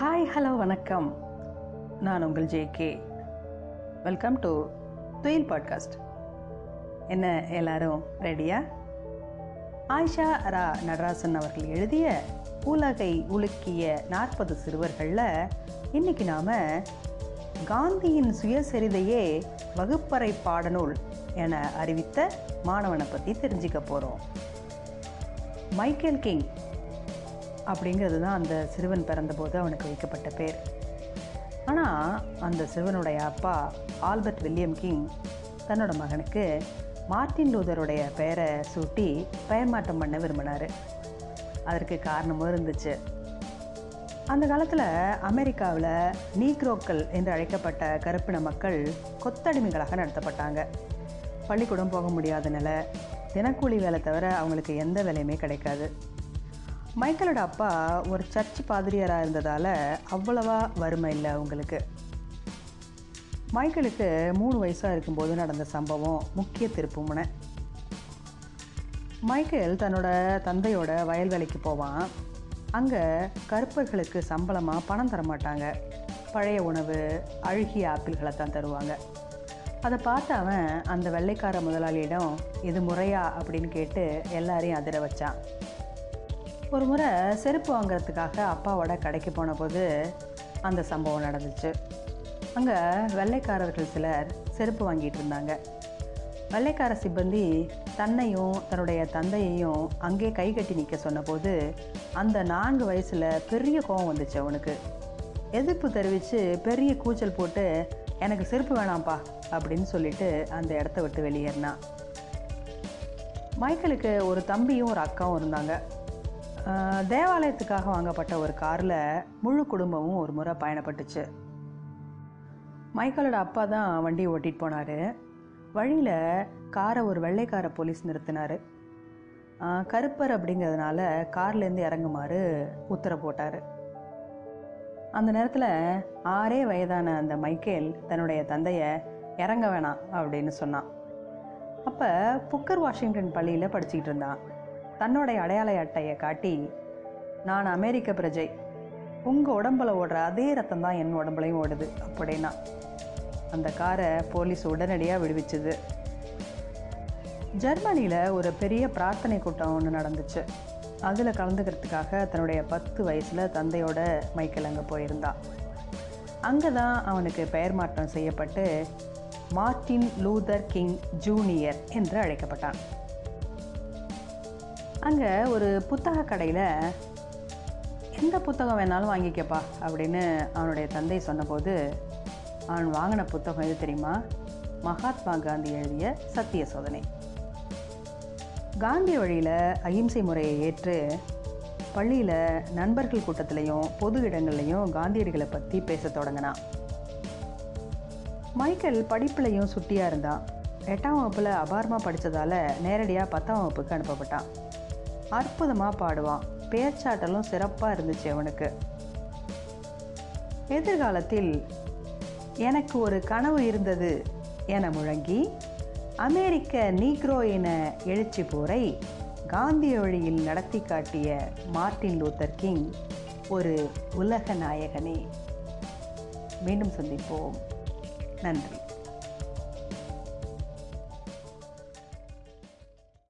Hi hello வணக்கம். நான் உங்கள் J K welcome to Thuyil podcast என்ன எல்லாரும் ரெடியா ஆயிஷா ரா நடராசன் அவர்கள் எழுதிய உலகை உலுக்கிய நாற்பது சிறுவர்களில் இன்னைக்கு நாம் காந்தியின் சுயசரிதையே வகுப்பறை பாடநூல் என அறிவித்த மாணவனை பற்றி தெரிஞ்சுக்க போகிறோம் மைக்கேல் கிங் அப்படிங்கிறது தான் அந்த சிறுவன் பிறந்தபோது அவனுக்கு வைக்கப்பட்ட பேர். ஆனால் அந்த சிறுவனுடைய அப்பா ஆல்பர்ட் வில்லியம் கிங் தன்னோட மகனுக்கு மார்ட்டின் லூதருடைய பெயரை சூட்டி பெயர் மாற்றம் பண்ண விரும்பினார். அதற்கு காரணமும் இருந்துச்சு. அந்த காலத்தில் அமெரிக்காவில் நீக்ரோக்கள் என்று அழைக்கப்பட்ட கருப்பின மக்கள் கொத்தடிமைகளாக நடத்தப்பட்டாங்க. பள்ளிக்கூடம் போக முடியாத நிலை தினக்கூலி வேலை தவிர அவங்களுக்கு எந்த வேலையுமே கிடைக்காது. மைக்கேலோட அப்பா ஒரு சர்ச் பாதிரியாராக இருந்ததால் அவ்வளவா வறுமை இல்லை அவங்களுக்கு. மைக்கேலுக்கு மூணு வயசாக இருக்கும்போது நடந்த சம்பவம் முக்கிய திருப்புமுனை. மைக்கேல் தன்னோட தந்தையோட வயல் வேலைக்கு போவான். அங்கே கருப்பர்களுக்கு சம்பளமாக பணம் தர மாட்டாங்க. பழைய உணவு அழுகிய ஆப்பிள்களை தான் தருவாங்க. அதை பார்த்து அவன் அந்த வெள்ளைக்கார முதலாளியிடம் இது முறையா? அப்படின்னு கேட்டு எல்லாரையும் அதிர வச்சான். ஒரு முறை செருப்பு வாங்கிறதுக்காக அப்பாவோட கடைக்கு போன போது அந்த சம்பவம் நடந்துச்சு. அங்கே வெள்ளைக்காரர்கள் சிலர் செருப்பு வாங்கிட்டு இருந்தாங்க. வெள்ளைக்கார சிப்பந்தி தன்னையும் தன்னுடைய தந்தையையும் அங்கே கை கட்டி நிற்க சொன்னபோது அந்த நான்கு வயசில் பெரிய கோபம் வந்துச்சு அவனுக்கு. எதிர்ப்பு தெரிவித்து பெரிய கூச்சல் போட்டு எனக்கு செருப்பு வேணாம்ப்பா அப்படின்னு சொல்லிட்டு அந்த இடத்த விட்டு வெளியேறினான். மைக்கேலுக்கு ஒரு தம்பியும் ஒரு அக்காவும் இருந்தாங்க. தேவாலயத்துக்காக வாங்கப்பட்ட ஒரு காரில் முழு குடும்பமும் ஒரு முறை பயணப்பட்டுச்சு. மைக்கேலோட அப்பா தான் வண்டியை ஓட்டிகிட்டு போனார். வழியில் காரை ஒரு வெள்ளைக்கார போலீஸ் நிறுத்தினார். கருப்பர் அப்படிங்கிறதுனால கார்லேருந்து இறங்குமாறு உத்தரவு போட்டார். அந்த நேரத்தில் ஆறே வயதான அந்த மைக்கேல் தன்னுடைய தந்தையை இறங்க வேணாம் அப்படின்னு சொன்னான். அப்போ புக்கர் வாஷிங்டன் பள்ளியில் படிச்சுக்கிட்டு இருந்தான். தன்னுடைய அடையாள அட்டையை காட்டி நான் அமெரிக்க பிரஜை. உங்கள் உடம்பில் ஓடுற அதே ரத்தம் தான் என் உடம்புலையும் ஓடுது அப்படின்னா அந்த காரை போலீஸ் உடனடியாக விடுவிச்சுது. ஜெர்மனியில் ஒரு பெரிய பிரார்த்தனை கூட்டம் ஒன்று நடந்துச்சு. அதில் கலந்துக்கிறதுக்காக தன்னுடைய பத்து வயசில் தந்தையோட மைக்கேல் அங்கே போயிருந்தான் அங்கே தான் அவனுக்கு பெயர் மாற்றம் செய்யப்பட்டு மார்ட்டின் லூதர் கிங் ஜூனியர் என்று அழைக்கப்பட்டான். அங்கே ஒரு புத்தக கடையில் எந்த புத்தகம் வேணாலும் வாங்கிக்கப்பா அப்படின்னு அவனுடைய தந்தை சொன்னபோது அவன் வாங்கின புத்தகம் எது தெரியுமா? மகாத்மா காந்தி எழுதிய சத்திய சோதனை. காந்தி வழியில் அகிம்சை முறையை ஏற்று பள்ளியில் நண்பர்கள் கூட்டத்திலையும் பொது இடங்கள்லையும் காந்தியடிகளை பற்றி பேச தொடங்கினான். மைக்கேல் படிப்புலையும் சுட்டியாக இருந்தான். எட்டாம் வகுப்பில் அபாரமாக படித்ததால் நேரடியாக பத்தாம் வகுப்புக்கு அனுப்பப்பட்டான். அற்புதமாக பாடுவான். பேச்சாட்டலும் சிறப்பாக இருந்துச்சு அவனுக்கு. எதிர்காலத்தில் எனக்கு ஒரு கனவு இருந்தது என முழங்கி அமெரிக்க நீக்ரோ இன எழுச்சி போரை காந்திய வழியில் நடத்தி காட்டிய மார்ட்டின் லூத்தர் கிங் ஒரு உலக நாயகனே. மீண்டும் சந்திப்போம். நன்றி.